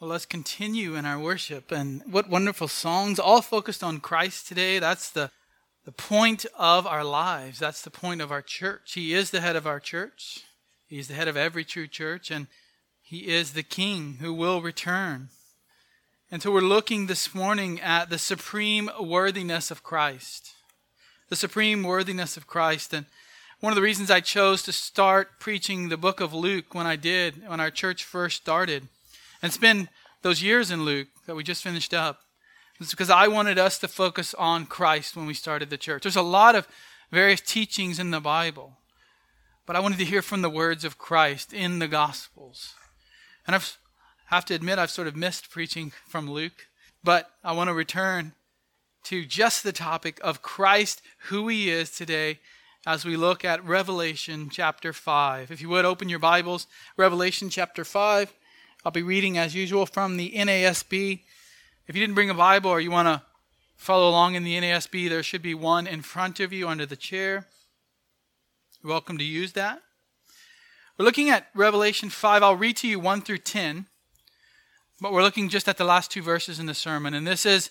Well, let's continue in our worship. And what wonderful songs, all focused on Christ today. That's the, the point of our lives. That's the point of our church. He is the head of our church, He's the head of every true church, and He is the King who will return. And so we're looking this morning at the supreme worthiness of Christ. The supreme worthiness of Christ. And one of the reasons I chose to start preaching the book of Luke when I did, when our church first started, and spend those years in Luke that we just finished up. It's because I wanted us to focus on Christ when we started the church. There's a lot of various teachings in the Bible, but I wanted to hear from the words of Christ in the Gospels. And I have to admit, I've sort of missed preaching from Luke, but I want to return to just the topic of Christ, who he is today, as we look at Revelation chapter 5. If you would open your Bibles, Revelation chapter 5. I'll be reading as usual from the NASB. If you didn't bring a Bible or you want to follow along in the NASB, there should be one in front of you under the chair. You're welcome to use that. We're looking at Revelation 5. I'll read to you 1 through 10, but we're looking just at the last two verses in the sermon. And this is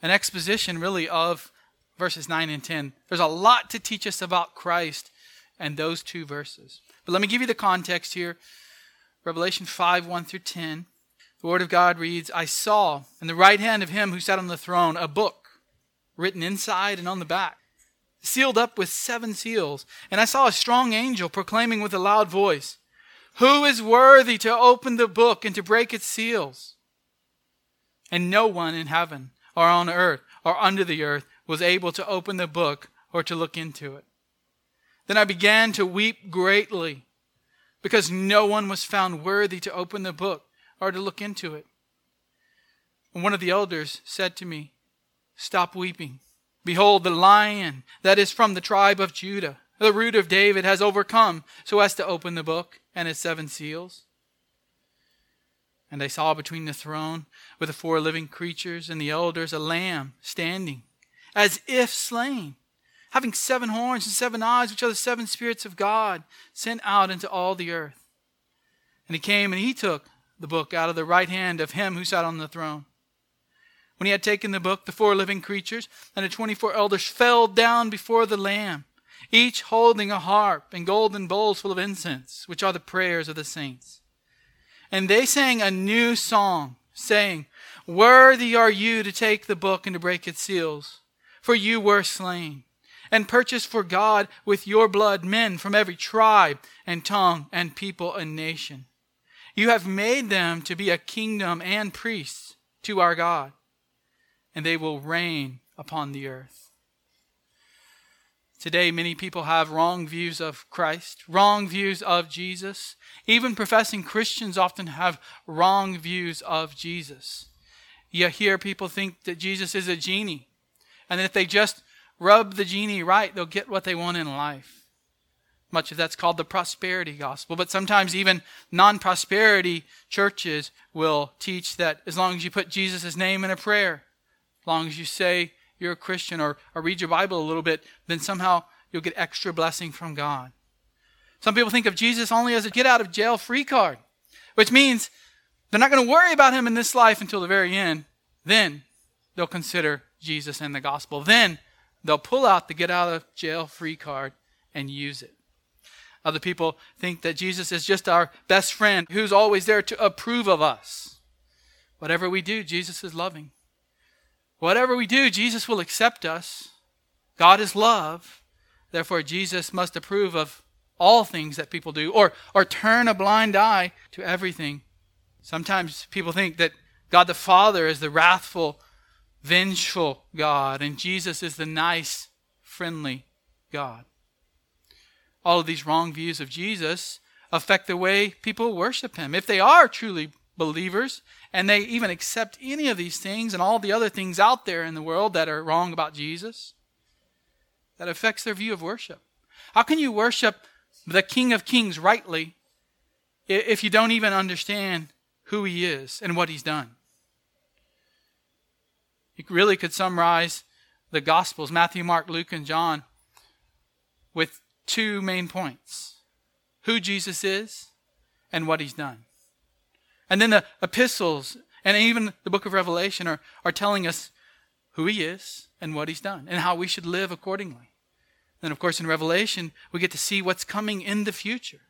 an exposition, really, of verses 9 and 10. There's a lot to teach us about Christ and those two verses. But let me give you the context here. Revelation 5 1 through 10. The Word of God reads I saw in the right hand of him who sat on the throne a book written inside and on the back, sealed up with seven seals. And I saw a strong angel proclaiming with a loud voice, Who is worthy to open the book and to break its seals? And no one in heaven or on earth or under the earth was able to open the book or to look into it. Then I began to weep greatly because no one was found worthy to open the book or to look into it. And one of the elders said to me, Stop weeping. Behold, the lion that is from the tribe of Judah, the root of David, has overcome so as to open the book and its seven seals. And I saw between the throne with the four living creatures and the elders a lamb standing, as if slain having seven horns and seven eyes, which are the seven spirits of God sent out into all the earth. And he came and he took the book out of the right hand of him who sat on the throne. When he had taken the book, the four living creatures and the twenty four elders fell down before the Lamb, each holding a harp and golden bowls full of incense, which are the prayers of the saints. And they sang a new song, saying, Worthy are you to take the book and to break its seals, for you were slain and purchase for God with your blood men from every tribe and tongue and people and nation. You have made them to be a kingdom and priests to our God, and they will reign upon the earth. Today, many people have wrong views of Christ, wrong views of Jesus. Even professing Christians often have wrong views of Jesus. You hear people think that Jesus is a genie, and that if they just rub the genie right, they'll get what they want in life. Much of that's called the prosperity gospel. But sometimes even non prosperity churches will teach that as long as you put Jesus' name in a prayer, as long as you say you're a Christian or, or read your Bible a little bit, then somehow you'll get extra blessing from God. Some people think of Jesus only as a get out of jail free card, which means they're not going to worry about him in this life until the very end. Then they'll consider Jesus and the gospel. Then They'll pull out the get out of jail free card and use it. Other people think that Jesus is just our best friend who's always there to approve of us. Whatever we do, Jesus is loving. Whatever we do, Jesus will accept us. God is love. Therefore, Jesus must approve of all things that people do or, or turn a blind eye to everything. Sometimes people think that God the Father is the wrathful vengeful God, and Jesus is the nice, friendly God. All of these wrong views of Jesus affect the way people worship him. If they are truly believers and they even accept any of these things and all the other things out there in the world that are wrong about Jesus, that affects their view of worship. How can you worship the King of Kings rightly if you don't even understand who he is and what he's done? You really could summarize the Gospels, Matthew, Mark, Luke, and John, with two main points who Jesus is and what he's done. And then the epistles and even the book of Revelation are, are telling us who he is and what he's done and how we should live accordingly. Then, of course, in Revelation, we get to see what's coming in the future.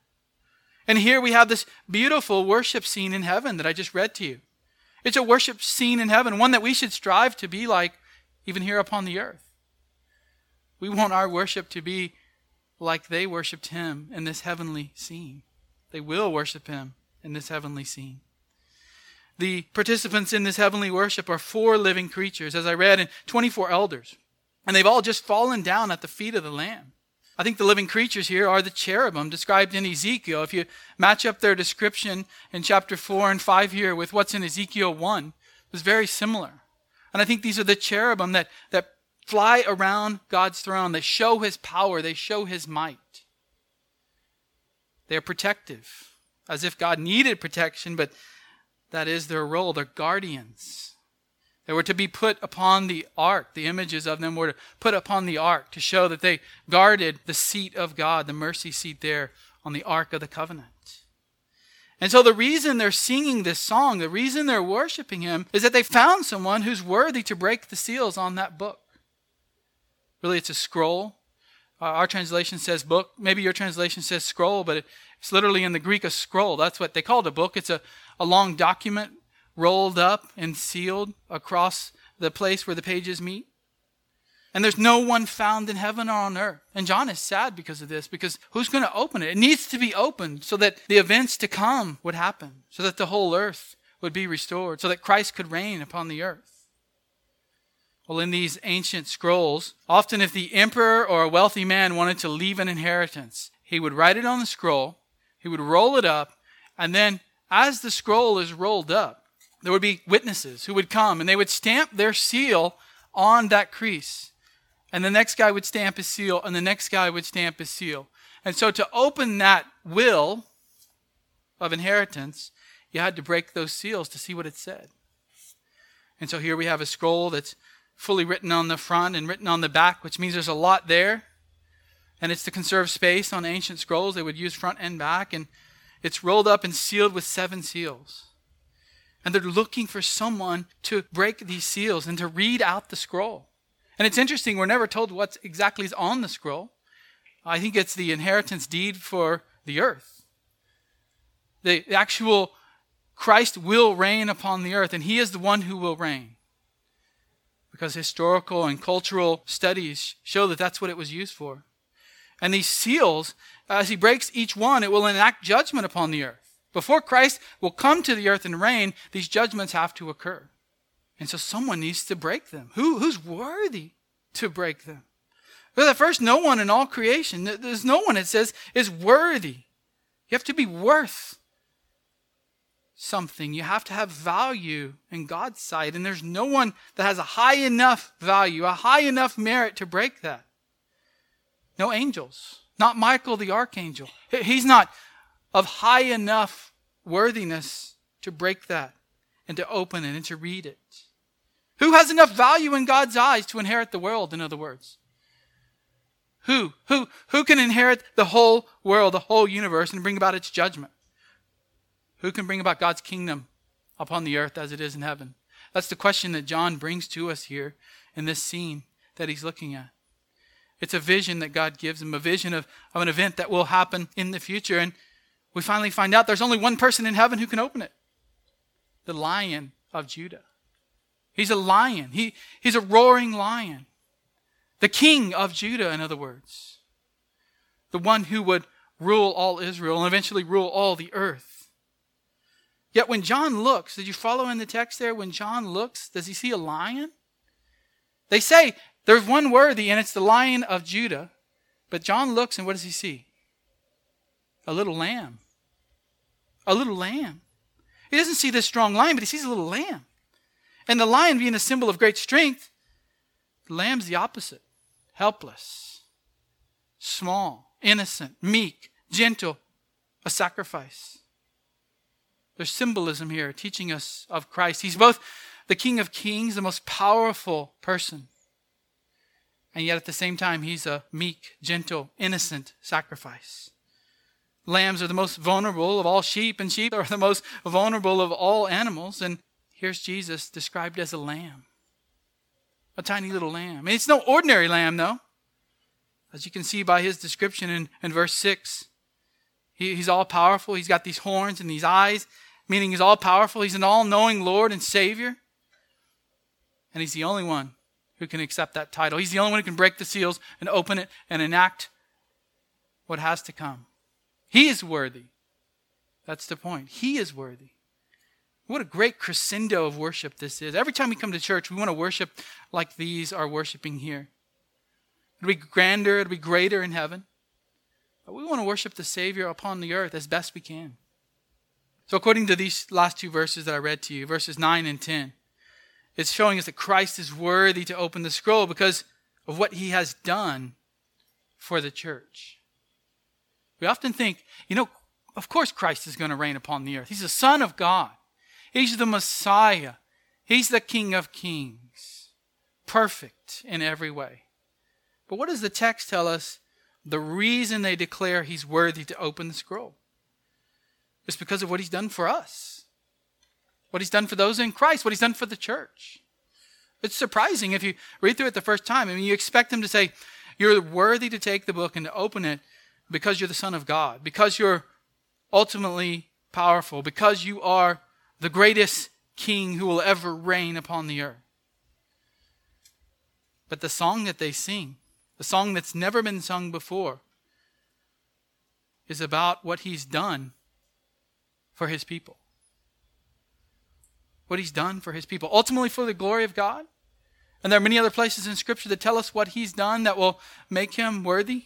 And here we have this beautiful worship scene in heaven that I just read to you. It's a worship scene in heaven, one that we should strive to be like even here upon the earth. We want our worship to be like they worshiped him in this heavenly scene. They will worship him in this heavenly scene. The participants in this heavenly worship are four living creatures, as I read, and 24 elders. And they've all just fallen down at the feet of the Lamb. I think the living creatures here are the cherubim described in Ezekiel. If you match up their description in chapter 4 and 5 here with what's in Ezekiel 1, it's very similar. And I think these are the cherubim that, that fly around God's throne. They show his power, they show his might. They're protective, as if God needed protection, but that is their role. They're guardians. They were to be put upon the ark. The images of them were to put upon the ark to show that they guarded the seat of God, the mercy seat there on the ark of the covenant. And so the reason they're singing this song, the reason they're worshiping him, is that they found someone who's worthy to break the seals on that book. Really, it's a scroll. Uh, our translation says book. Maybe your translation says scroll, but it's literally in the Greek a scroll. That's what they called a book. It's a, a long document rolled up and sealed across the place where the pages meet. And there's no one found in heaven or on earth. And John is sad because of this, because who's going to open it? It needs to be opened so that the events to come would happen, so that the whole earth would be restored, so that Christ could reign upon the earth. Well, in these ancient scrolls, often if the emperor or a wealthy man wanted to leave an inheritance, he would write it on the scroll, he would roll it up, and then as the scroll is rolled up, there would be witnesses who would come and they would stamp their seal on that crease. And the next guy would stamp his seal, and the next guy would stamp his seal. And so to open that will of inheritance, you had to break those seals to see what it said. And so here we have a scroll that's fully written on the front and written on the back, which means there's a lot there. And it's to conserve space on ancient scrolls. They would use front and back. And it's rolled up and sealed with seven seals. And they're looking for someone to break these seals and to read out the scroll. And it's interesting, we're never told what exactly is on the scroll. I think it's the inheritance deed for the earth. The actual Christ will reign upon the earth, and he is the one who will reign because historical and cultural studies show that that's what it was used for. And these seals, as he breaks each one, it will enact judgment upon the earth. Before Christ will come to the earth and reign, these judgments have to occur. And so someone needs to break them. Who, who's worthy to break them? Well, at first, no one in all creation, there's no one, it says, is worthy. You have to be worth something. You have to have value in God's sight. And there's no one that has a high enough value, a high enough merit to break that. No angels. Not Michael the archangel. He's not of high enough worthiness to break that and to open it and to read it. Who has enough value in God's eyes to inherit the world, in other words? Who? Who, who can inherit the whole world, the whole universe, and bring about its judgment? Who can bring about God's kingdom upon the earth as it is in heaven? That's the question that John brings to us here in this scene that he's looking at. It's a vision that God gives him, a vision of, of an event that will happen in the future. And we finally find out there's only one person in heaven who can open it the lion of Judah. He's a lion, he, he's a roaring lion. The king of Judah, in other words. The one who would rule all Israel and eventually rule all the earth. Yet when John looks, did you follow in the text there? When John looks, does he see a lion? They say there's one worthy, and it's the lion of Judah. But John looks, and what does he see? A little lamb. A little lamb. He doesn't see this strong lion, but he sees a little lamb. And the lion being a symbol of great strength, the lamb's the opposite helpless, small, innocent, meek, gentle, a sacrifice. There's symbolism here teaching us of Christ. He's both the King of Kings, the most powerful person, and yet at the same time, he's a meek, gentle, innocent sacrifice. Lambs are the most vulnerable of all sheep, and sheep are the most vulnerable of all animals. And here's Jesus described as a lamb, a tiny little lamb. It's no ordinary lamb, though. As you can see by his description in, in verse 6, he, he's all powerful. He's got these horns and these eyes, meaning he's all powerful. He's an all knowing Lord and Savior. And he's the only one who can accept that title. He's the only one who can break the seals and open it and enact what has to come. He is worthy. That's the point. He is worthy. What a great crescendo of worship this is. Every time we come to church, we want to worship like these are worshiping here. It'll be grander, it'll be greater in heaven. But we want to worship the Savior upon the earth as best we can. So, according to these last two verses that I read to you, verses 9 and 10, it's showing us that Christ is worthy to open the scroll because of what he has done for the church. We often think, you know, of course Christ is going to reign upon the earth. He's the Son of God, He's the Messiah, He's the King of Kings, perfect in every way. But what does the text tell us? The reason they declare He's worthy to open the scroll is because of what He's done for us what he's done for those in Christ, what he's done for the church. It's surprising if you read through it the first time. I mean, you expect him to say, You're worthy to take the book and to open it because you're the Son of God, because you're ultimately powerful, because you are the greatest king who will ever reign upon the earth. But the song that they sing, the song that's never been sung before, is about what he's done for his people what he's done for his people, ultimately for the glory of God. And there are many other places in Scripture that tell us what he's done that will make him worthy.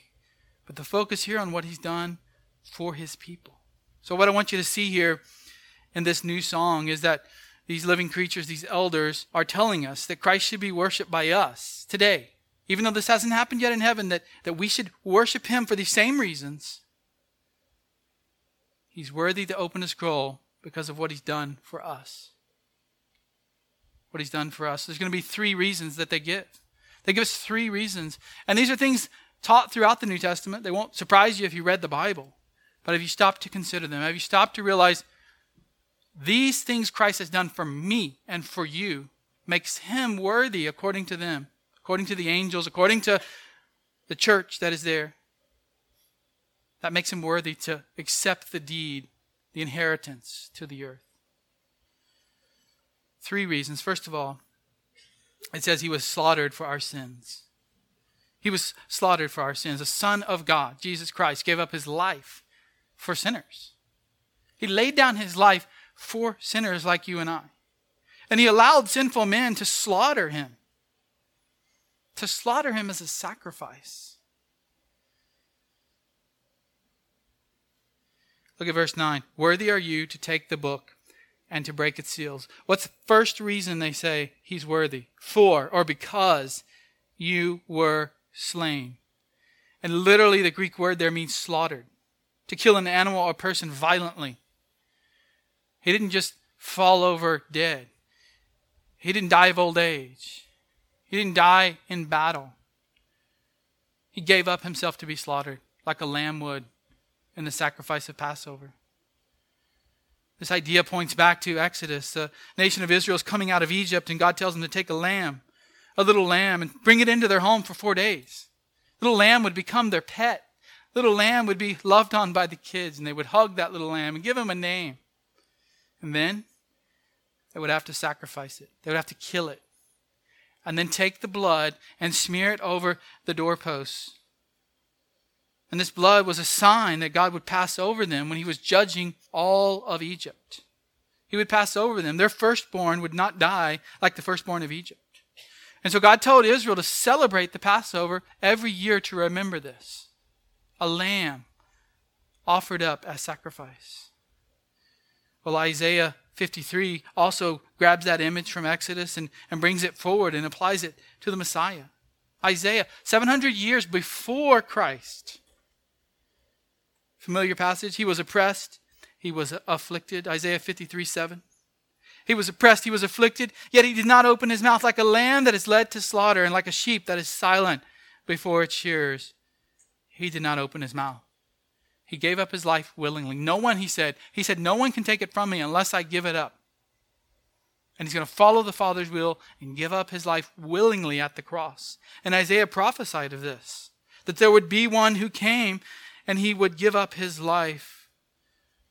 But the focus here on what he's done for his people. So, what I want you to see here in this new song is that these living creatures, these elders, are telling us that Christ should be worshiped by us today. Even though this hasn't happened yet in heaven, that, that we should worship him for these same reasons. He's worthy to open a scroll because of what he's done for us what he's done for us. There's going to be three reasons that they give. They give us three reasons. And these are things taught throughout the New Testament. They won't surprise you if you read the Bible. But if you stop to consider them, have you stopped to realize these things Christ has done for me and for you makes him worthy according to them, according to the angels, according to the church that is there. That makes him worthy to accept the deed, the inheritance to the earth. Three reasons. First of all, it says he was slaughtered for our sins. He was slaughtered for our sins. The Son of God, Jesus Christ, gave up his life for sinners. He laid down his life for sinners like you and I. And he allowed sinful men to slaughter him, to slaughter him as a sacrifice. Look at verse 9. Worthy are you to take the book and to break its seals. What's the first reason they say he's worthy? For or because you were slain. And literally, the Greek word there means slaughtered to kill an animal or person violently. He didn't just fall over dead, he didn't die of old age, he didn't die in battle. He gave up himself to be slaughtered like a lamb would in the sacrifice of Passover. This idea points back to Exodus. The nation of Israel is coming out of Egypt, and God tells them to take a lamb, a little lamb, and bring it into their home for four days. Little lamb would become their pet. Little lamb would be loved on by the kids, and they would hug that little lamb and give him a name. And then they would have to sacrifice it, they would have to kill it, and then take the blood and smear it over the doorposts and this blood was a sign that God would pass over them when he was judging all of Egypt. He would pass over them. Their firstborn would not die like the firstborn of Egypt. And so God told Israel to celebrate the Passover every year to remember this a lamb offered up as sacrifice. Well, Isaiah 53 also grabs that image from Exodus and, and brings it forward and applies it to the Messiah. Isaiah, 700 years before Christ, Familiar passage. He was oppressed, he was afflicted. Isaiah 53 7. He was oppressed, he was afflicted, yet he did not open his mouth like a lamb that is led to slaughter, and like a sheep that is silent before its shearers. He did not open his mouth. He gave up his life willingly. No one, he said, he said, no one can take it from me unless I give it up. And he's going to follow the Father's will and give up his life willingly at the cross. And Isaiah prophesied of this that there would be one who came and he would give up his life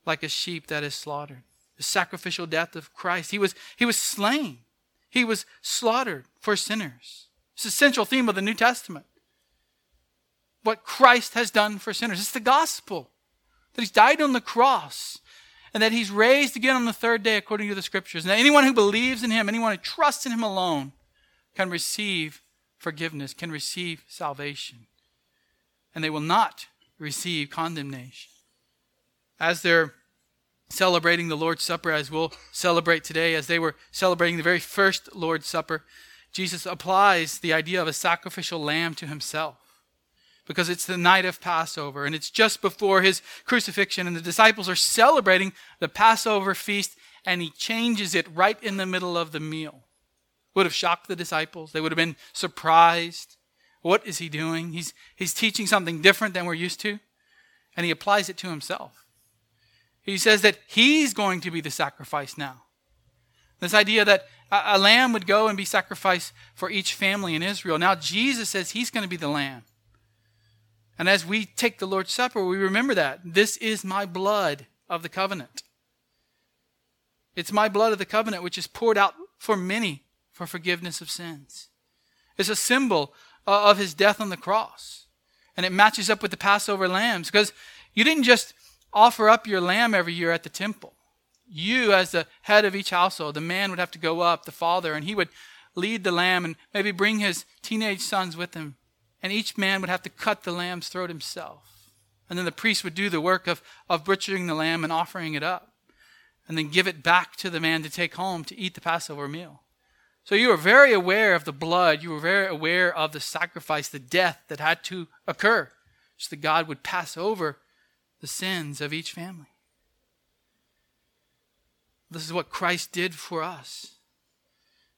like a sheep that is slaughtered. The sacrificial death of Christ. He was, he was slain, he was slaughtered for sinners. It's a central theme of the New Testament. What Christ has done for sinners. It's the gospel that he's died on the cross and that he's raised again on the third day according to the scriptures. And that anyone who believes in him, anyone who trusts in him alone, can receive forgiveness, can receive salvation. And they will not receive condemnation. As they're celebrating the Lord's Supper, as we'll celebrate today, as they were celebrating the very first Lord's Supper, Jesus applies the idea of a sacrificial lamb to himself because it's the night of Passover and it's just before his crucifixion, and the disciples are celebrating the Passover feast, and he changes it right in the middle of the meal. Would have shocked the disciples. They would have been surprised. What is he doing? He's, he's teaching something different than we're used to, and he applies it to himself. He says that he's going to be the sacrifice now. This idea that a, lamb would go and be sacrificed for each family in Israel. Now Jesus says he's going to be the lamb. And as we take the Lord's Supper, we remember that. This is my blood of the covenant. It's my blood of the covenant which is poured out for many for forgiveness of sins. It's a symbol uh, of his death on the cross. And it matches up with the Passover lambs because you didn't just offer up your lamb every year at the temple. You, as the head of each household, the man would have to go up, the father, and he would lead the lamb and maybe bring his teenage sons with him and each man would have to cut the lamb's throat himself. And then the priest would do the work of, of butchering the lamb and offering it up, and then give it back to the man to take home to eat the Passover meal. So you were very aware of the blood, you were very aware of the sacrifice, the death that had to occur, so that God would pass over the sins of each family. This is what Christ did for us.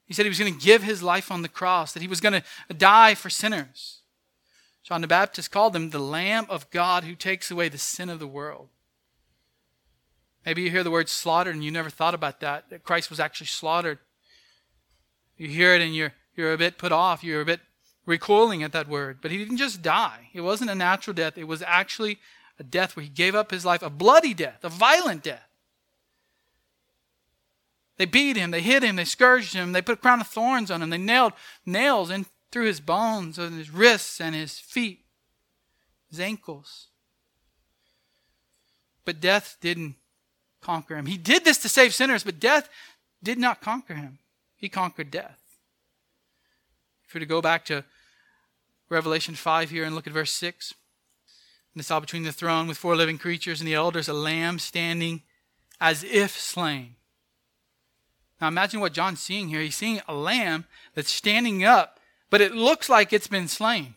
He said he was going to give his life on the cross, that he was going to die for sinners. John the Baptist called him the Lamb of God who takes away the sin of the world. Maybe you hear the word slaughtered and you never thought about that, that Christ was actually slaughtered. You hear it and you're, you're a bit put off, you're a bit recoiling at that word. But he didn't just die, it wasn't a natural death, it was actually a death where he gave up his life, a bloody death, a violent death. They beat him, they hit him, they scourged him, they put a crown of thorns on him, they nailed nails in, through his bones and his wrists and his feet, his ankles. But death didn't conquer him. He did this to save sinners, but death did not conquer him. He conquered death. If we were to go back to Revelation 5 here and look at verse 6, and saw between the throne with four living creatures and the elders a lamb standing as if slain. Now imagine what John's seeing here. He's seeing a lamb that's standing up but it looks like it's been slain,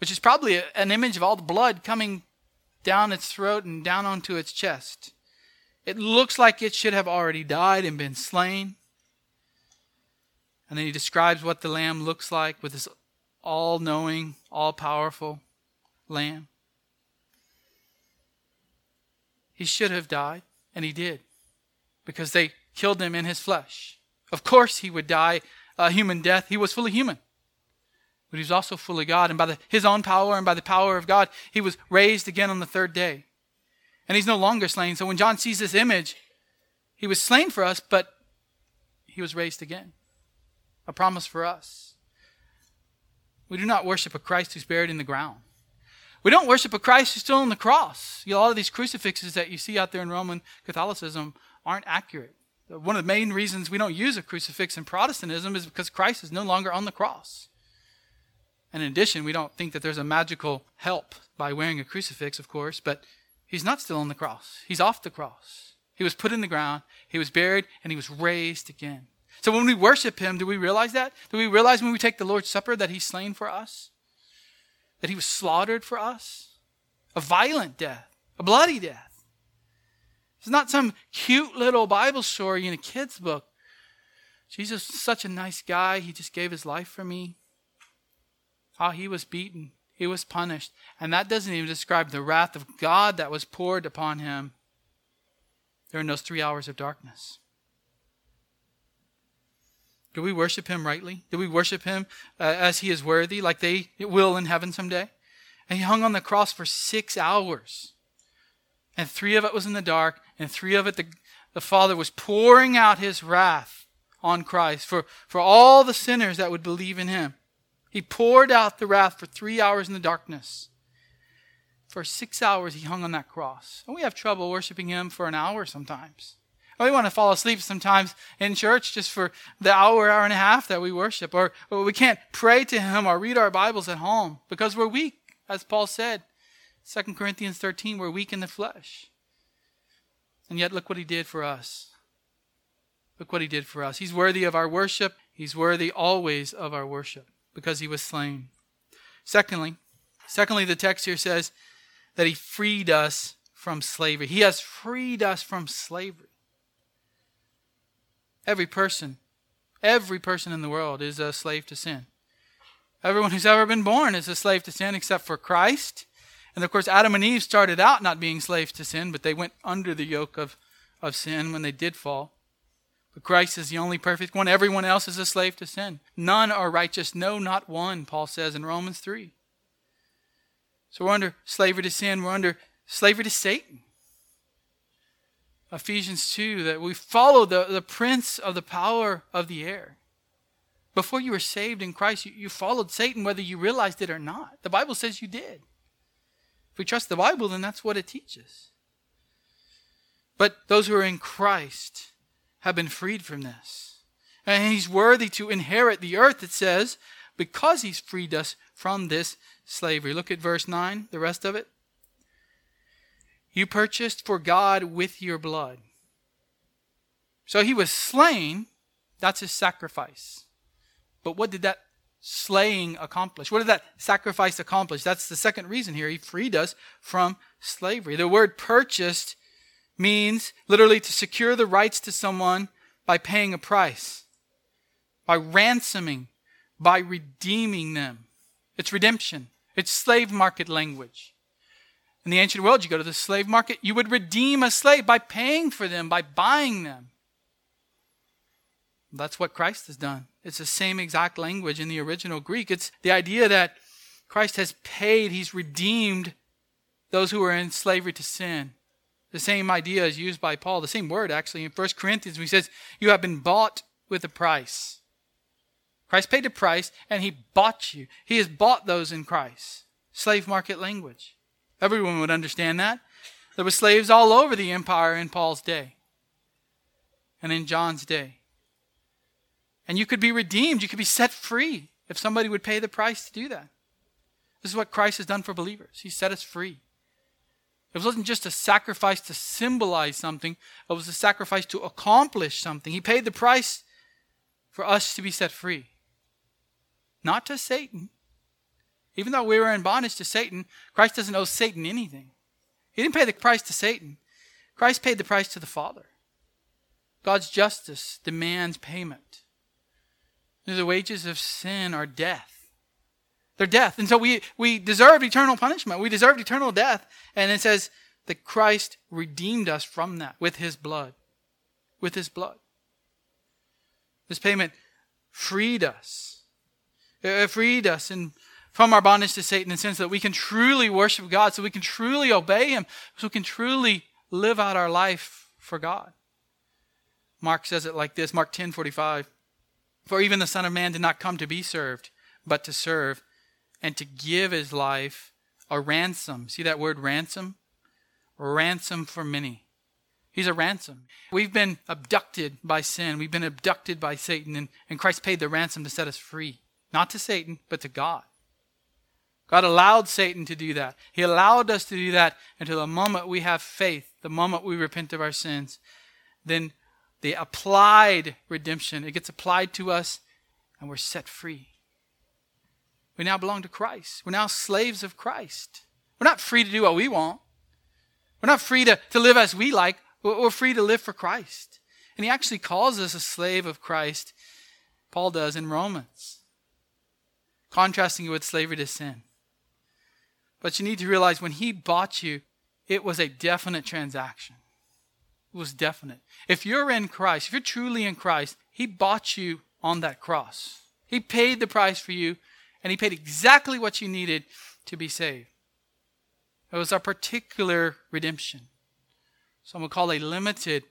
which is probably an image of all the blood coming down its throat and down onto its chest. It looks like it should have already died and been slain. And then he describes what the lamb looks like with this all knowing, all powerful lamb. He should have died, and he did, because they killed him in his flesh. Of course, he would die a human death. He was fully human but he was also fully God. And by the, his own power and by the power of God, he was raised again on the third day. And he's no longer slain. So when John sees this image, he was slain for us, but he was raised again. A promise for us. We do not worship a Christ who's buried in the ground. We don't worship a Christ who's still on the cross. You know, a lot of these crucifixes that you see out there in Roman Catholicism aren't accurate. One of the main reasons we don't use a crucifix in Protestantism is because Christ is no longer on the cross. And in addition, we don't think that there's a magical help by wearing a crucifix, of course, but he's not still on the cross. He's off the cross. He was put in the ground, he was buried, and he was raised again. So when we worship him, do we realize that? Do we realize when we take the Lord's Supper that he's slain for us? That he was slaughtered for us? A violent death, a bloody death. It's not some cute little Bible story in a kid's book. Jesus is such a nice guy. He just gave his life for me. How he was beaten, he was punished. And that doesn't even describe the wrath of God that was poured upon him during those three hours of darkness. Do we worship him rightly? Do we worship him uh, as he is worthy, like they will in heaven someday? And he hung on the cross for six hours. And three of it was in the dark, and three of it the, the Father was pouring out his wrath on Christ for, for all the sinners that would believe in him. He poured out the wrath for three hours in the darkness. For six hours, he hung on that cross. And we have trouble worshiping him for an hour sometimes. Oh, we want to fall asleep sometimes in church just for the hour, hour and a half that we worship. Or, or we can't pray to him or read our Bibles at home because we're weak, as Paul said. 2 Corinthians 13, we're weak in the flesh. And yet, look what he did for us. Look what he did for us. He's worthy of our worship. He's worthy always of our worship because he was slain. Secondly, secondly, the text here says that he freed us from slavery. He has freed us from slavery. Every person, every person in the world is a slave to sin. Everyone who's ever been born is a slave to sin except for Christ. And of course, Adam and Eve started out not being slaves to sin, but they went under the yoke of, of sin when they did fall. But Christ is the only perfect one. Everyone else is a slave to sin. None are righteous, no, not one, Paul says in Romans 3. So we're under slavery to sin, we're under slavery to Satan. Ephesians 2 that we follow the, the prince of the power of the air. Before you were saved in Christ, you, you followed Satan whether you realized it or not. The Bible says you did. If we trust the Bible, then that's what it teaches. But those who are in Christ have been freed from this. And he's worthy to inherit the earth, it says, because he's freed us from this slavery. Look at verse 9, the rest of it. You purchased for God with your blood. So he was slain. That's his sacrifice. But what did that slaying accomplish? What did that sacrifice accomplish? That's the second reason here. He freed us from slavery. The word purchased means literally to secure the rights to someone by paying a price, by ransoming, by redeeming them. It's redemption, it's slave market language. In the ancient world, you go to the slave market, you would redeem a slave by paying for them, by buying them. That's what Christ has done. It's the same exact language in the original Greek. It's the idea that Christ has paid, he's redeemed those who are in slavery to sin. The same idea is used by Paul, the same word actually in 1 Corinthians, he says, You have been bought with a price. Christ paid a price and he bought you. He has bought those in Christ. Slave market language. Everyone would understand that. There were slaves all over the empire in Paul's day and in John's day. And you could be redeemed, you could be set free if somebody would pay the price to do that. This is what Christ has done for believers. He set us free. It wasn't just a sacrifice to symbolize something, it was a sacrifice to accomplish something. He paid the price for us to be set free. Not to Satan, even though we were in bondage to Satan, Christ doesn't owe Satan anything. He didn't pay the price to Satan, Christ paid the price to the Father. God's justice demands payment. The wages of sin are death. They're death. And so we, we deserve eternal punishment. We deserve eternal death. And it says that Christ redeemed us from that with his blood. With his blood. This payment freed us. It freed us and from our bondage to Satan in the sense that we can truly worship God, so we can truly obey Him, so we can truly live out our life for God. Mark says it like this Mark 10 45. For even the Son of Man did not come to be served, but to serve, and to give his life a ransom. See that word ransom? Ransom for many. He's a ransom. We've been abducted by sin. We've been abducted by Satan, and, and Christ paid the ransom to set us free. Not to Satan, but to God. God allowed Satan to do that. He allowed us to do that until the moment we have faith, the moment we repent of our sins. Then the applied redemption, it gets applied to us and we're set free. We now belong to Christ. We're now slaves of Christ. We're not free to do what we want. We're not free to, to live as we like. We're free to live for Christ. And he actually calls us a slave of Christ. Paul does in Romans, contrasting it with slavery to sin. But you need to realize when he bought you, it was a definite transaction. It was definite. If you're in Christ, if you're truly in Christ, he bought you on that cross. He paid the price for you, and He paid exactly what you needed to be saved. It was a particular redemption. Some would call a limited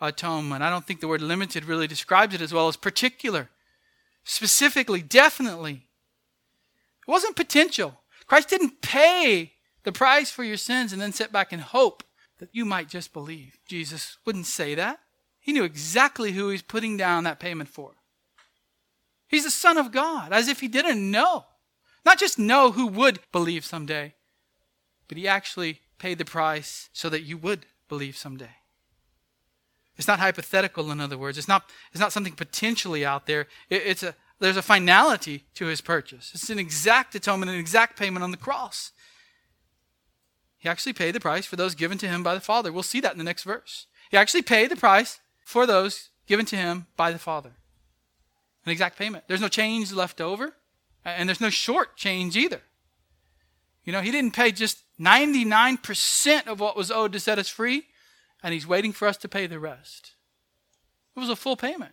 atonement. I don't think the word limited really describes it as well as particular. Specifically, definitely. It wasn't potential. Christ didn't pay the price for your sins and then sit back and hope that you might just believe. Jesus wouldn't say that. He knew exactly who he's putting down that payment for. He's the Son of God, as if he didn't know. Not just know who would believe someday, but he actually paid the price so that you would believe someday. It's not hypothetical, in other words. It's not, it's not something potentially out there. It, it's a, there's a finality to his purchase. It's an exact atonement, an exact payment on the cross. He actually paid the price for those given to him by the Father. We'll see that in the next verse. He actually paid the price for those given to him by the Father. An exact payment. There's no change left over, and there's no short change either. You know, he didn't pay just 99% of what was owed to set us free, and he's waiting for us to pay the rest. It was a full payment.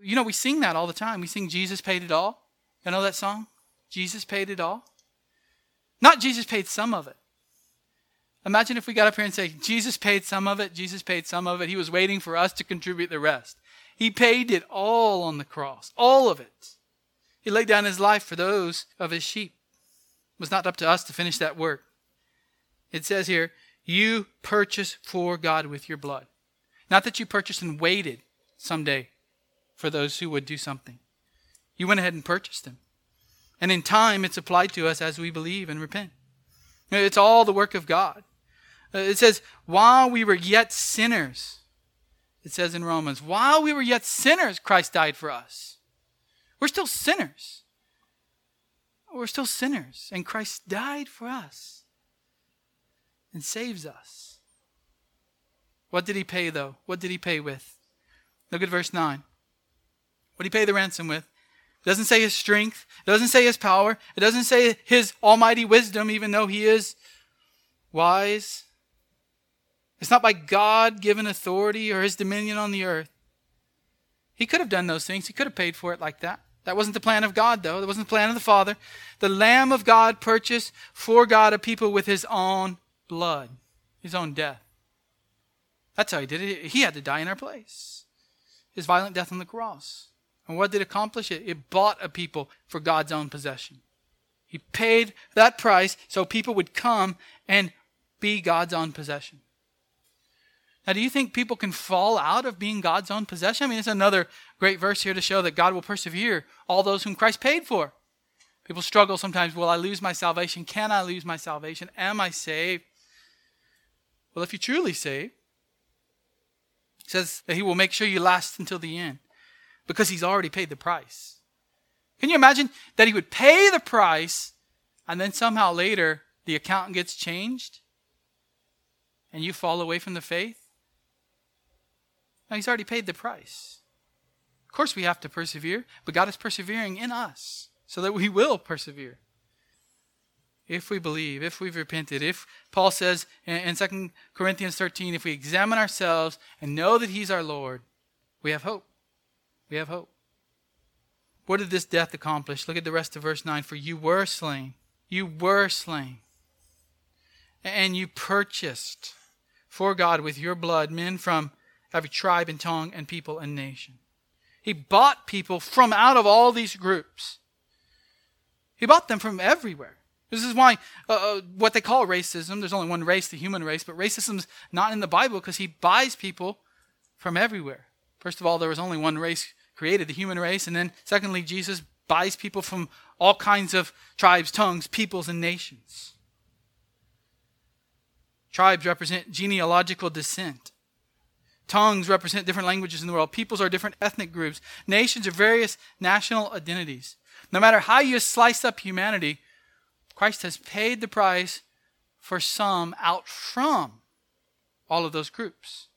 You know, we sing that all the time. We sing Jesus paid it all. You know that song? Jesus paid it all. Not Jesus paid some of it. Imagine if we got up here and say, Jesus paid some of it, Jesus paid some of it. He was waiting for us to contribute the rest. He paid it all on the cross, all of it. He laid down his life for those of his sheep. It was not up to us to finish that work. It says here, you purchase for God with your blood. Not that you purchased and waited someday for those who would do something. You went ahead and purchased them. And in time, it's applied to us as we believe and repent. It's all the work of God. Uh, it says, while we were yet sinners, it says in Romans, while we were yet sinners, Christ died for us. We're still sinners. We're still sinners, and Christ died for us and saves us. What did he pay, though? What did he pay with? Look at verse 9. What he pay the ransom with? It doesn't say his strength. It doesn't say his power. It doesn't say his almighty wisdom, even though he is wise. It's not by God given authority or his dominion on the earth. He could have done those things. He could have paid for it like that. That wasn't the plan of God, though. That wasn't the plan of the Father. The Lamb of God purchased for God a people with his own blood, his own death. That's how he did it. He had to die in our place. His violent death on the cross. And what did it accomplish? It, it bought a people for God's own possession. He paid that price so people would come and be God's own possession. Now, do you think people can fall out of being God's own possession? I mean, it's another great verse here to show that God will persevere all those whom Christ paid for. People struggle sometimes. Will I lose my salvation? Can I lose my salvation? Am I saved? Well, if you're truly saved, says that He will make sure you last until the end because He's already paid the price. Can you imagine that He would pay the price and then somehow later the account gets changed and you fall away from the faith? Now, he's already paid the price. Of course, we have to persevere, but God is persevering in us so that we will persevere. If we believe, if we've repented, if Paul says in, in 2 Corinthians 13, if we examine ourselves and know that He's our Lord, we have hope. We have hope. What did this death accomplish? Look at the rest of verse 9. For you were slain. You were slain. And you purchased for God with your blood men from every tribe and tongue and people and nation. He bought people from out of all these groups. He bought them from everywhere. This is why uh, uh what they call racism, there's only one race, the human race, but racism's not in the Bible because he buys people from everywhere. First of all, there was only one race created, the human race, and then secondly, Jesus buys people from all kinds of tribes, tongues, peoples, and nations. Tribes represent genealogical descent. Tongues represent different languages in the world. Peoples are different ethnic groups. Nations are various national identities. No matter how you slice up humanity, Christ has paid the price for some out from all of those groups.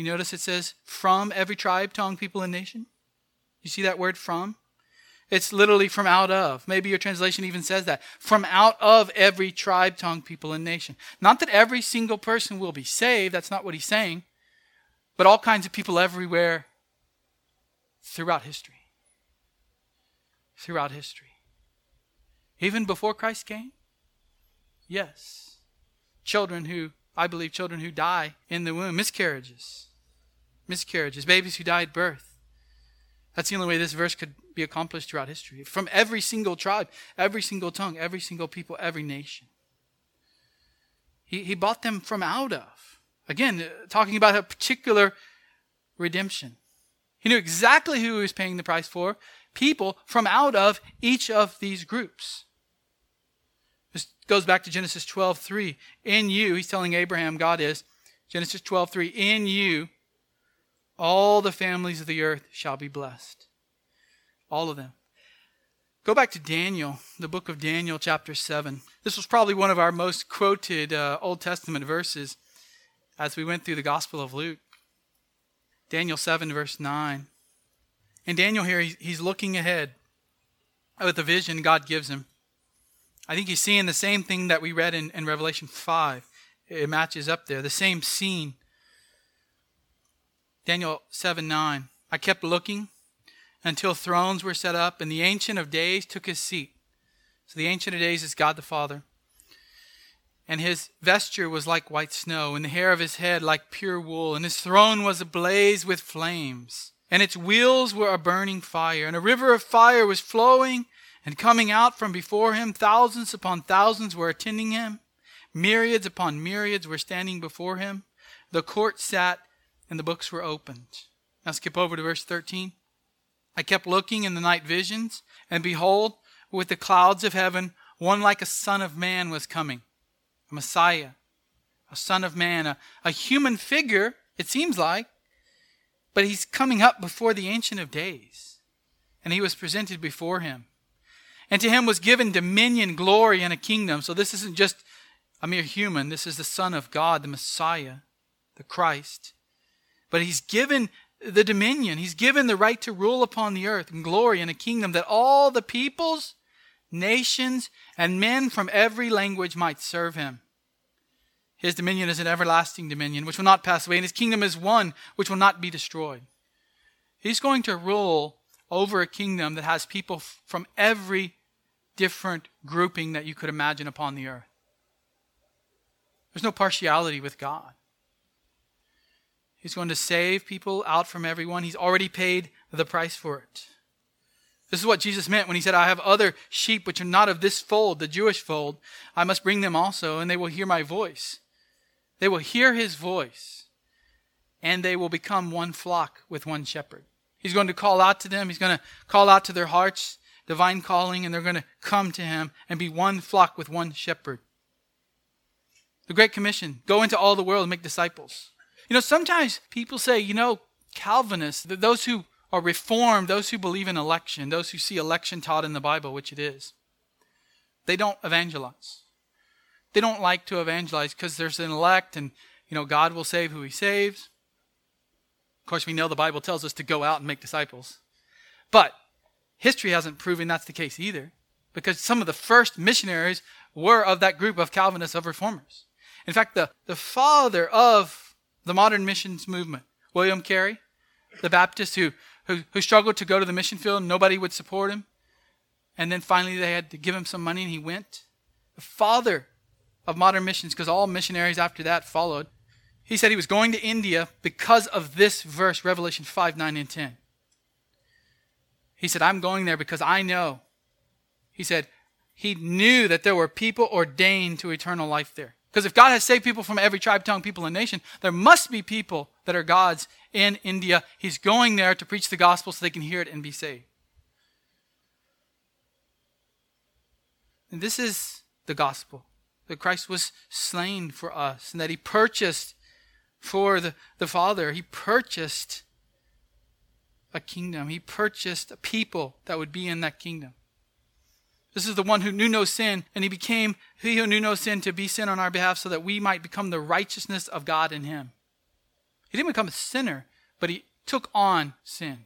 You notice it says from every tribe, tongue, people, and nation? You see that word from? It's literally from out of. Maybe your translation even says that. From out of every tribe, tongue, people, and nation. Not that every single person will be saved. That's not what he's saying. But all kinds of people everywhere throughout history. Throughout history. Even before Christ came? Yes. Children who, I believe, children who die in the womb, miscarriages. Miscarriages, babies who die at birth. That's the only way this verse could be accomplished throughout history. From every single tribe, every single tongue, every single people, every nation. He, he bought them from out of. Again, uh, talking about a particular redemption. He knew exactly who he was paying the price for people from out of each of these groups. This goes back to Genesis 12 3. In you, he's telling Abraham, God is, Genesis 12 3, in you, all the families of the earth shall be blessed. All of them. Go back to Daniel, the book of Daniel, chapter 7. This was probably one of our most quoted uh, Old Testament verses as we went through the Gospel of Luke. Daniel 7, verse 9. And Daniel here, he's looking ahead with the vision God gives him. I think he's seeing the same thing that we read in, in Revelation 5. It matches up there, the same scene. Daniel 7 9. I kept looking until thrones were set up, and the Ancient of Days took his seat. So the Ancient of Days is God the Father. And his vesture was like white snow, and the hair of his head like pure wool, and his throne was ablaze with flames, and its wheels were a burning fire, and a river of fire was flowing and coming out from before him. Thousands upon thousands were attending him, myriads upon myriads were standing before him. The court sat, and the books were opened. Now skip over to verse 13. I kept looking in the night visions, and behold, with the clouds of heaven, one like a son of man was coming, a Messiah, a son of man, a, a human figure, it seems like, but he's coming up before the Ancient of Days. And he was presented before him. And to him was given dominion, glory, and a kingdom. So this isn't just a mere human, this is the Son of God, the Messiah, the Christ. But he's given the dominion. He's given the right to rule upon the earth and glory in a kingdom that all the peoples, nations, and men from every language might serve him. His dominion is an everlasting dominion which will not pass away, and his kingdom is one which will not be destroyed. He's going to rule over a kingdom that has people from every different grouping that you could imagine upon the earth. There's no partiality with God. He's going to save people out from everyone. He's already paid the price for it. This is what Jesus meant when he said, I have other sheep which are not of this fold, the Jewish fold. I must bring them also, and they will hear my voice. They will hear his voice, and they will become one flock with one shepherd. He's going to call out to them. He's going to call out to their hearts, divine calling, and they're going to come to him and be one flock with one shepherd. The Great Commission go into all the world and make disciples. You know, sometimes people say, you know, Calvinists, those who are reformed, those who believe in election, those who see election taught in the Bible, which it is, they don't evangelize. They don't like to evangelize because there's an elect and, you know, God will save who he saves. Of course, we know the Bible tells us to go out and make disciples. But history hasn't proven that's the case either because some of the first missionaries were of that group of Calvinists, of reformers. In fact, the, the father of the modern missions movement. William Carey, the Baptist who, who, who struggled to go to the mission field, nobody would support him. And then finally they had to give him some money and he went. The father of modern missions, because all missionaries after that followed, he said he was going to India because of this verse, Revelation 5 9 and 10. He said, I'm going there because I know. He said, he knew that there were people ordained to eternal life there. Because if God has saved people from every tribe, tongue, people, and nation, there must be people that are God's in India. He's going there to preach the gospel so they can hear it and be saved. And this is the gospel that Christ was slain for us and that he purchased for the, the Father. He purchased a kingdom, he purchased a people that would be in that kingdom. This is the one who knew no sin, and he became he who knew no sin to be sin on our behalf so that we might become the righteousness of God in him. He didn't become a sinner, but he took on sin.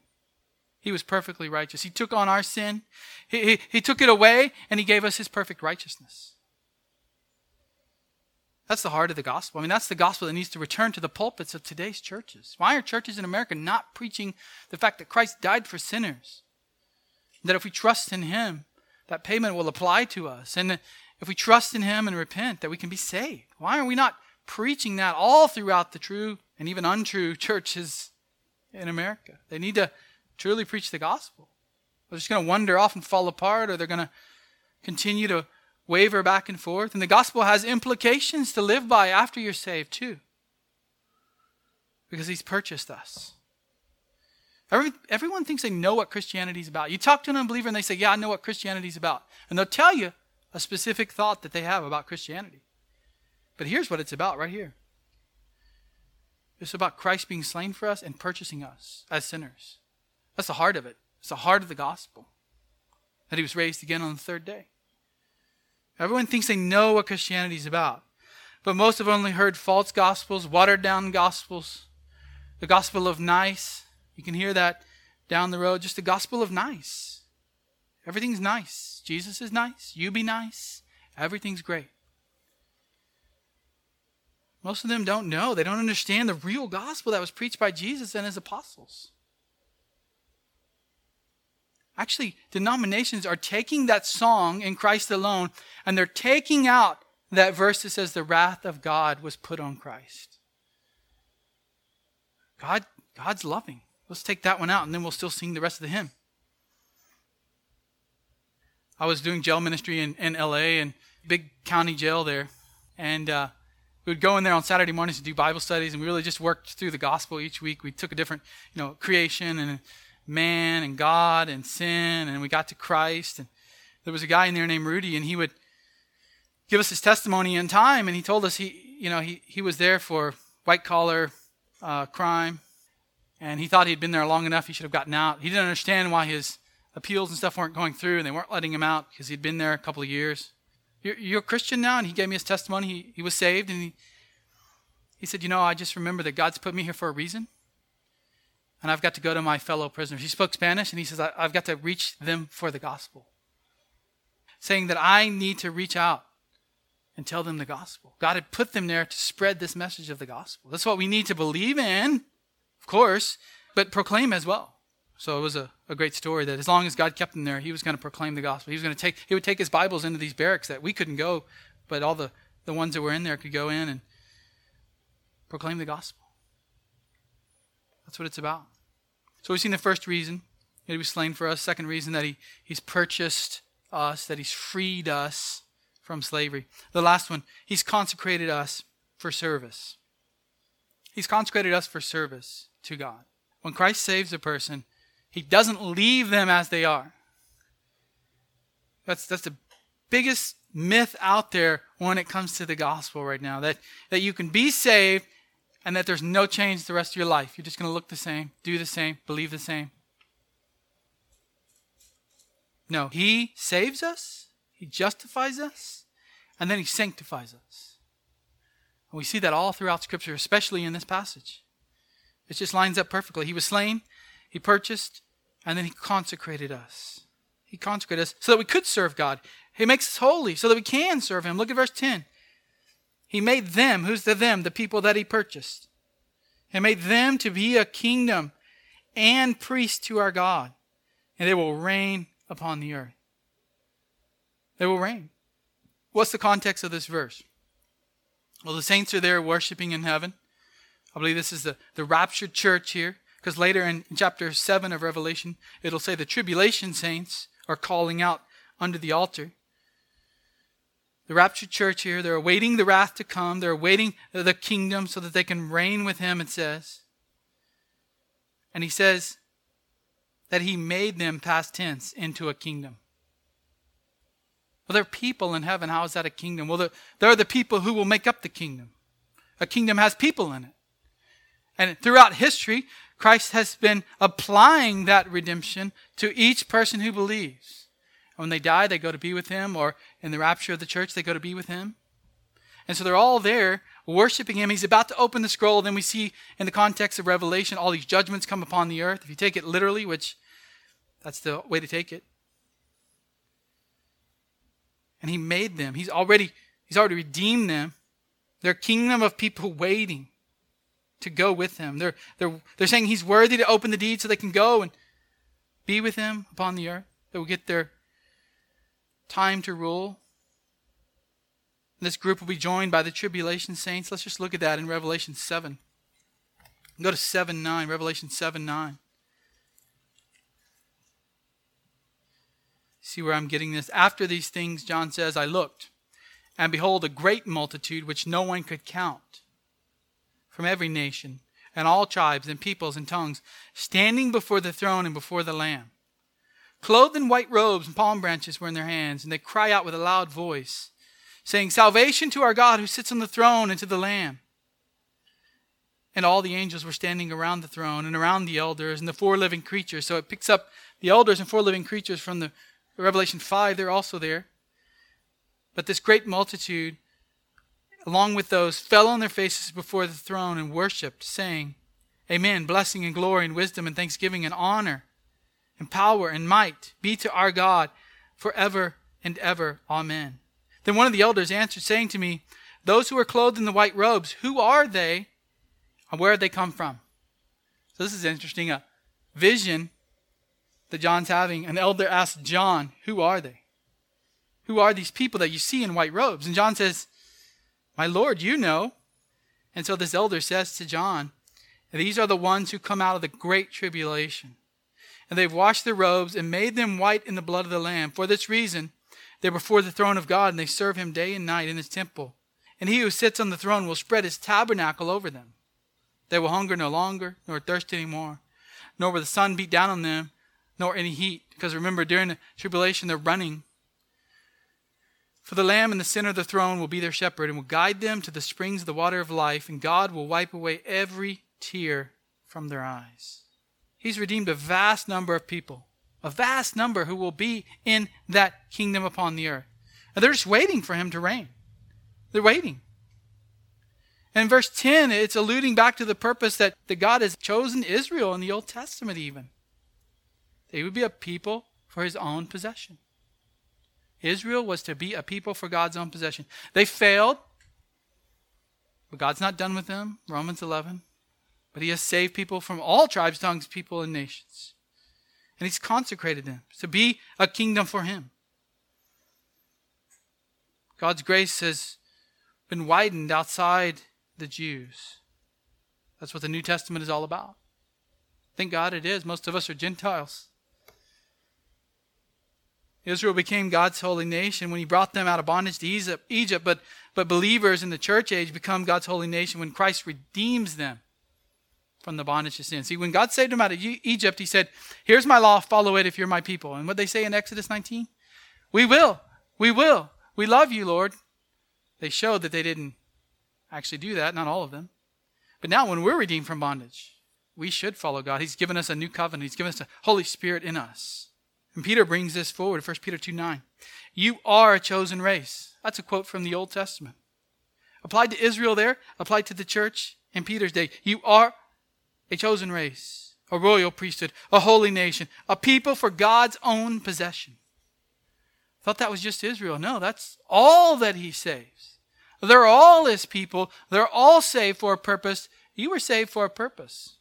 He was perfectly righteous. He took on our sin, he, he, he took it away, and he gave us his perfect righteousness. That's the heart of the gospel. I mean, that's the gospel that needs to return to the pulpits of today's churches. Why are churches in America not preaching the fact that Christ died for sinners? That if we trust in Him, that payment will apply to us. And if we trust in Him and repent, that we can be saved. Why are we not preaching that all throughout the true and even untrue churches in America? They need to truly preach the gospel. They're just going to wander off and fall apart, or they're going to continue to waver back and forth. And the gospel has implications to live by after you're saved, too. Because he's purchased us. Every, everyone thinks they know what Christianity is about. You talk to an unbeliever and they say, Yeah, I know what Christianity is about. And they'll tell you a specific thought that they have about Christianity. But here's what it's about right here it's about Christ being slain for us and purchasing us as sinners. That's the heart of it. It's the heart of the gospel. That he was raised again on the third day. Everyone thinks they know what Christianity is about. But most have only heard false gospels, watered down gospels, the gospel of nice. You can hear that down the road, just the gospel of nice. Everything's nice. Jesus is nice. You be nice. Everything's great. Most of them don't know. They don't understand the real gospel that was preached by Jesus and his apostles. Actually, denominations are taking that song in Christ alone and they're taking out that verse that says the wrath of God was put on Christ. God, God's loving. Let's take that one out and then we'll still sing the rest of the hymn. I was doing jail ministry in, in LA and big county jail there. And uh, we would go in there on Saturday mornings to do Bible studies, and we really just worked through the gospel each week. We took a different, you know, creation and man and God and sin, and we got to Christ. And there was a guy in there named Rudy, and he would give us his testimony in time, and he told us he, you know, he, he was there for white collar uh, crime, and he thought he'd been there long enough, he should have gotten out. He didn't understand why his appeals and stuff weren't going through, and they weren't letting him out because he'd been there a couple of years. You're, you're a Christian now? And he gave me his testimony. He, he was saved, and he, he said, You know, I just remember that God's put me here for a reason and I've got to go to my fellow prisoners. He spoke Spanish, and he says, I've got to reach them for the gospel. Saying that I need to reach out and tell them the gospel. God had put them there to spread this message of the gospel. That's what we need to believe in, of course, but proclaim as well. So it was a, a great story that as long as God kept him there, he was going to proclaim the gospel. He was going to take he would take his Bibles into these barracks that we couldn't go, but all the, the ones that were in there could go in and proclaim the gospel. That's what it's about. So we've seen the first reason that he was slain for us. Second reason that he, he's purchased us, that he's freed us from slavery. The last one, he's consecrated us for service. He's consecrated us for service to God. When Christ saves a person, he doesn't leave them as they are. That's, that's the biggest myth out there when it comes to the gospel right now that, that you can be saved and that there's no change the rest of your life. You're just going to look the same, do the same, believe the same. No, He saves us, He justifies us, and then He sanctifies us. And we see that all throughout Scripture, especially in this passage. It just lines up perfectly. He was slain, He purchased, and then He consecrated us. He consecrated us so that we could serve God. He makes us holy so that we can serve Him. Look at verse 10. He made them, who's the them? The people that he purchased. He made them to be a kingdom and priests to our God, and they will reign upon the earth. They will reign. What's the context of this verse? Well, the saints are there worshiping in heaven. I believe this is the, the raptured church here, because later in chapter 7 of Revelation, it'll say the tribulation saints are calling out under the altar the raptured church here, they're awaiting the wrath to come. They're awaiting the kingdom so that they can reign with him, it says. And he says that he made them, past tense, into a kingdom. Well, there are people in heaven. How is that a kingdom? Well, there are the people who will make up the kingdom. A kingdom has people in it. And throughout history, Christ has been applying that redemption to each person who believes. When they die, they go to be with him, or in the rapture of the church, they go to be with him. And so they're all there worshiping him. He's about to open the scroll. Then we see in the context of Revelation, all these judgments come upon the earth. If you take it literally, which that's the way to take it. And he made them. He's already, he's already redeemed them. They're a kingdom of people waiting to go with him. They're, they're, they're saying he's worthy to open the deed so they can go and be with him upon the earth. They will get their time to rule. This group will be joined by the tribulation saints. Let's just look at that in Revelation 7. Go to 7 9, Revelation 7 9. See where I'm getting this? After these things, John says, I looked, and behold, a great multitude which no one could count from every nation and all tribes and peoples and tongues, standing before the throne and before the Lamb. Clothed in white robes and palm branches were in their hands, and they cry out with a loud voice, saying, Salvation to our God who sits on the throne and to the Lamb. And all the angels were standing around the throne and around the elders and the four living creatures. So it picks up the elders and four living creatures from the Revelation 5, they're also there. But this great multitude along with those, fell on their faces before the throne and worshipped, saying, Amen. Blessing and glory and wisdom and thanksgiving and honor and power and might be to our God forever and ever. Amen. Then one of the elders answered, saying to me, Those who are clothed in the white robes, who are they and where did they come from? So this is interesting. A vision that John's having. An elder asked John, Who are they? Who are these people that you see in white robes? And John says, my Lord, you know. And so this elder says to John, These are the ones who come out of the great tribulation. And they've washed their robes and made them white in the blood of the Lamb. For this reason, they're before the throne of God, and they serve him day and night in his temple. And he who sits on the throne will spread his tabernacle over them. They will hunger no longer, nor thirst any more, nor will the sun beat down on them, nor any heat. Because remember, during the tribulation, they're running for the Lamb in the center of the throne will be their shepherd and will guide them to the springs of the water of life, and God will wipe away every tear from their eyes. He's redeemed a vast number of people, a vast number who will be in that kingdom upon the earth. And they're just waiting for him to reign. They're waiting. And in verse 10, it's alluding back to the purpose that, that God has chosen Israel in the Old Testament, even. They would be a people for his own possession. Israel was to be a people for God's own possession. They failed, but God's not done with them. Romans 11. But He has saved people from all tribes, tongues, people, and nations. And He's consecrated them to be a kingdom for Him. God's grace has been widened outside the Jews. That's what the New Testament is all about. Thank God it is. Most of us are Gentiles. Israel became God's holy nation when he brought them out of bondage to Egypt, but, but believers in the church age become God's holy nation when Christ redeems them from the bondage of sin. See, when God saved them out of Egypt, he said, Here's my law, follow it if you're my people. And what they say in Exodus 19? We will. We will. We love you, Lord. They showed that they didn't actually do that, not all of them. But now, when we're redeemed from bondage, we should follow God. He's given us a new covenant, He's given us the Holy Spirit in us. And Peter brings this forward, 1 Peter 2 9. You are a chosen race. That's a quote from the Old Testament. Applied to Israel there, applied to the church in Peter's day. You are a chosen race, a royal priesthood, a holy nation, a people for God's own possession. Thought that was just Israel. No, that's all that he saves. They're all his people. They're all saved for a purpose. You were saved for a purpose.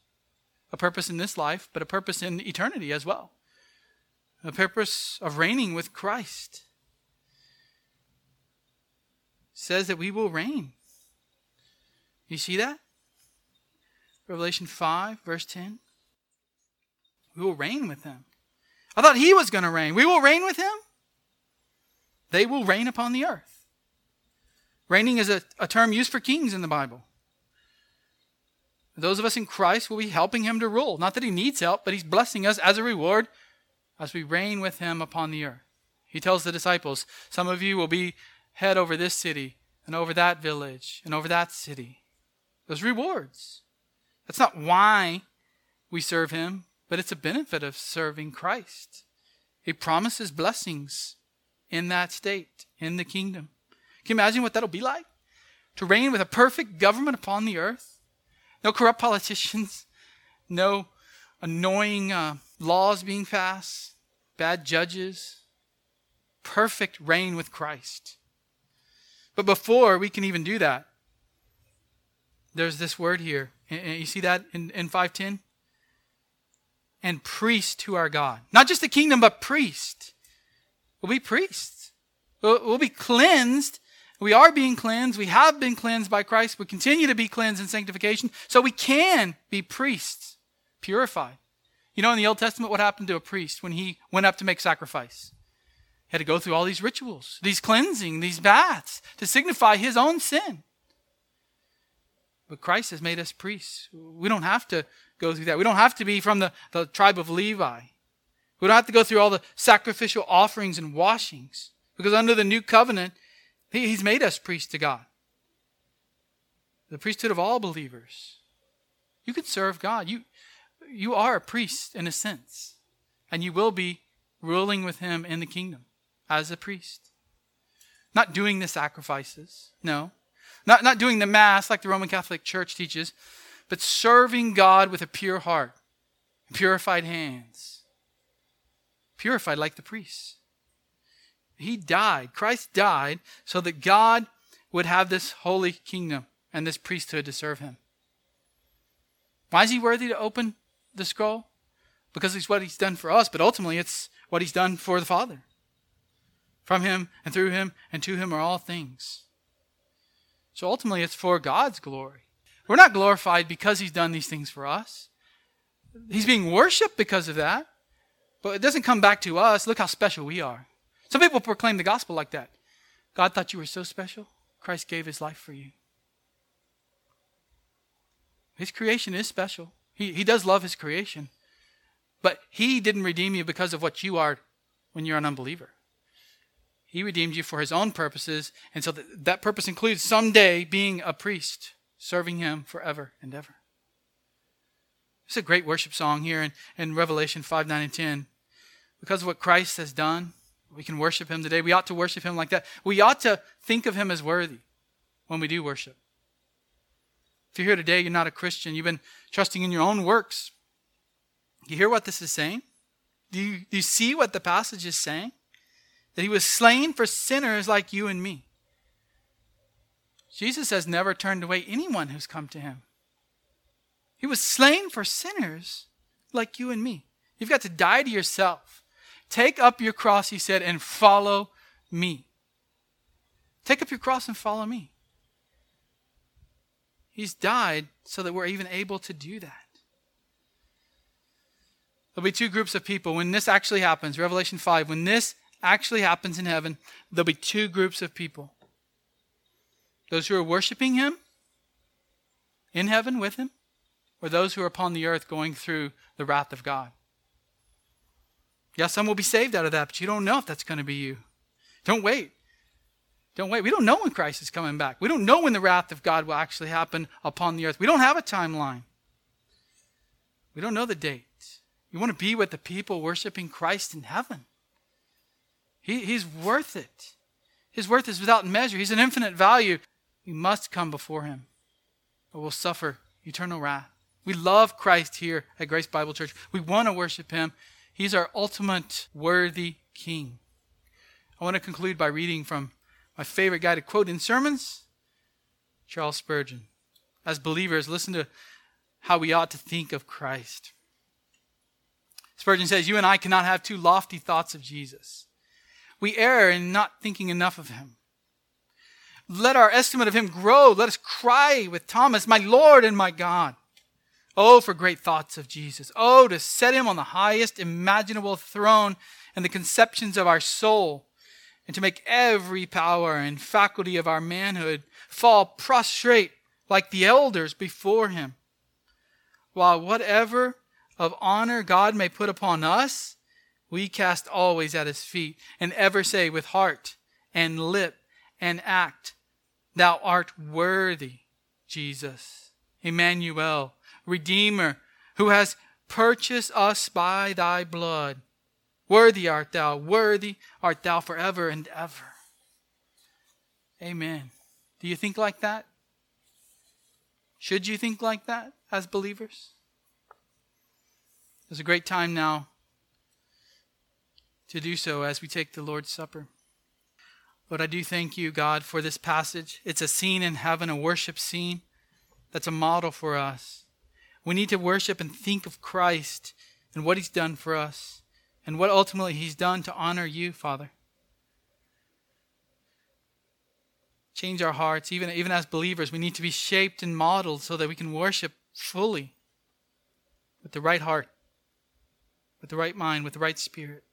A purpose in this life, but a purpose in eternity as well the purpose of reigning with Christ. says that we will reign. You see that? Revelation 5, verse 10. We will reign with him. I thought he was going to reign. We will reign with him. They will reign upon the earth. Reigning is a, a term used for kings in the Bible. Those of us in Christ will be helping him to rule. Not that he needs help, but he's blessing us as a reward as we reign with him upon the earth. He tells the disciples, Some of you will be head over this city, and over that village, and over that city. Those rewards. That's not why we serve him, but it's a benefit of serving Christ. He promises blessings in that state, in the kingdom. Can you imagine what that'll be like? To reign with a perfect government upon the earth? No corrupt politicians, no annoying uh, laws being passed, bad judges, perfect reign with Christ. But before we can even do that, there's this word here. And you see that in, in 510? And priest to our God. Not just the kingdom, but priest. We'll be priests. We'll, we'll be cleansed. We are being cleansed. We have been cleansed by Christ. We continue to be cleansed in sanctification. So we can be priests, purified. You know, in the Old Testament, what happened to a priest when he went up to make sacrifice? He had to go through all these rituals, these cleansing, these baths to signify his own sin. But Christ has made us priests. We don't have to go through that. We don't have to be from the, the tribe of Levi. We don't have to go through all the sacrificial offerings and washings. Because under the new covenant, he, He's made us priests to God. The priesthood of all believers. You can serve God. You, you are a priest in a sense. And you will be ruling with Him in the kingdom as a priest. Not doing the sacrifices, no. Not, not doing the Mass like the Roman Catholic Church teaches, but serving God with a pure heart, purified hands, purified like the priests. He died. Christ died so that God would have this holy kingdom and this priesthood to serve him. Why is he worthy to open the scroll? Because it's what he's done for us, but ultimately it's what he's done for the Father. From him and through him and to him are all things. So ultimately, it's for God's glory. We're not glorified because He's done these things for us. He's being worshiped because of that. But it doesn't come back to us. Look how special we are. Some people proclaim the gospel like that. God thought you were so special. Christ gave His life for you. His creation is special. He, he does love His creation. But He didn't redeem you because of what you are when you're an unbeliever. He redeemed you for his own purposes, and so that, that purpose includes someday being a priest, serving him forever and ever. It's a great worship song here in, in Revelation 5, 9, and 10. Because of what Christ has done, we can worship him today. We ought to worship him like that. We ought to think of him as worthy when we do worship. If you're here today, you're not a Christian, you've been trusting in your own works. You hear what this is saying? Do you, do you see what the passage is saying? that he was slain for sinners like you and me. Jesus has never turned away anyone who's come to him. He was slain for sinners like you and me. You've got to die to yourself. Take up your cross, he said, and follow me. Take up your cross and follow me. He's died so that we're even able to do that. There'll be two groups of people. When this actually happens, Revelation 5, when this actually happens in heaven, there'll be two groups of people those who are worshiping Him in heaven with Him, or those who are upon the earth going through the wrath of God. Yeah, some will be saved out of that, but you don't know if that's going to be you. Don't wait. Don't wait. We don't know when Christ is coming back. We don't know when the wrath of God will actually happen upon the earth. We don't have a timeline. We don't know the date. You want to be with the people worshiping Christ in heaven. He, he's worth it. His worth is without measure. He's an infinite value. We must come before him, or we'll suffer eternal wrath. We love Christ here at Grace Bible Church. We want to worship him. He's our ultimate worthy king. I want to conclude by reading from my favorite guy to quote in sermons, Charles Spurgeon. As believers, listen to how we ought to think of Christ. Spurgeon says, You and I cannot have too lofty thoughts of Jesus we err in not thinking enough of him. Let our estimate of him grow. Let us cry with Thomas, My Lord and my God. Oh, for great thoughts of Jesus. Oh, to set him on the highest imaginable throne in the conceptions of our soul, and to make every power and faculty of our manhood fall prostrate like the elders before him. While whatever of honor God may put upon us, we cast always at his feet, and ever say with heart and lip and act, Thou art worthy, Jesus, Emmanuel, Redeemer, who has purchased us by thy blood. Worthy art thou, worthy art thou forever and ever. Amen. Do you think like that? Should you think like that as believers? It's a great time now to do so as we take the Lord's Supper. Lord, I do thank you, God, for this passage. It's a scene in heaven, a worship scene. that's a model for us. We need to worship and think of Christ and what he's done for us and what ultimately he's done to honor you, Father. Change our hearts. Even, even as believers, we need to be shaped and modeled so that we can worship fully with the right heart, with the right mind, with the right spirit.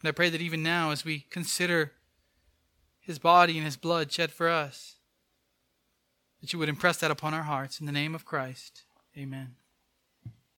And I pray that even now, as we consider his body and his blood shed for us, that you would impress that upon our hearts. In the name of Christ, amen.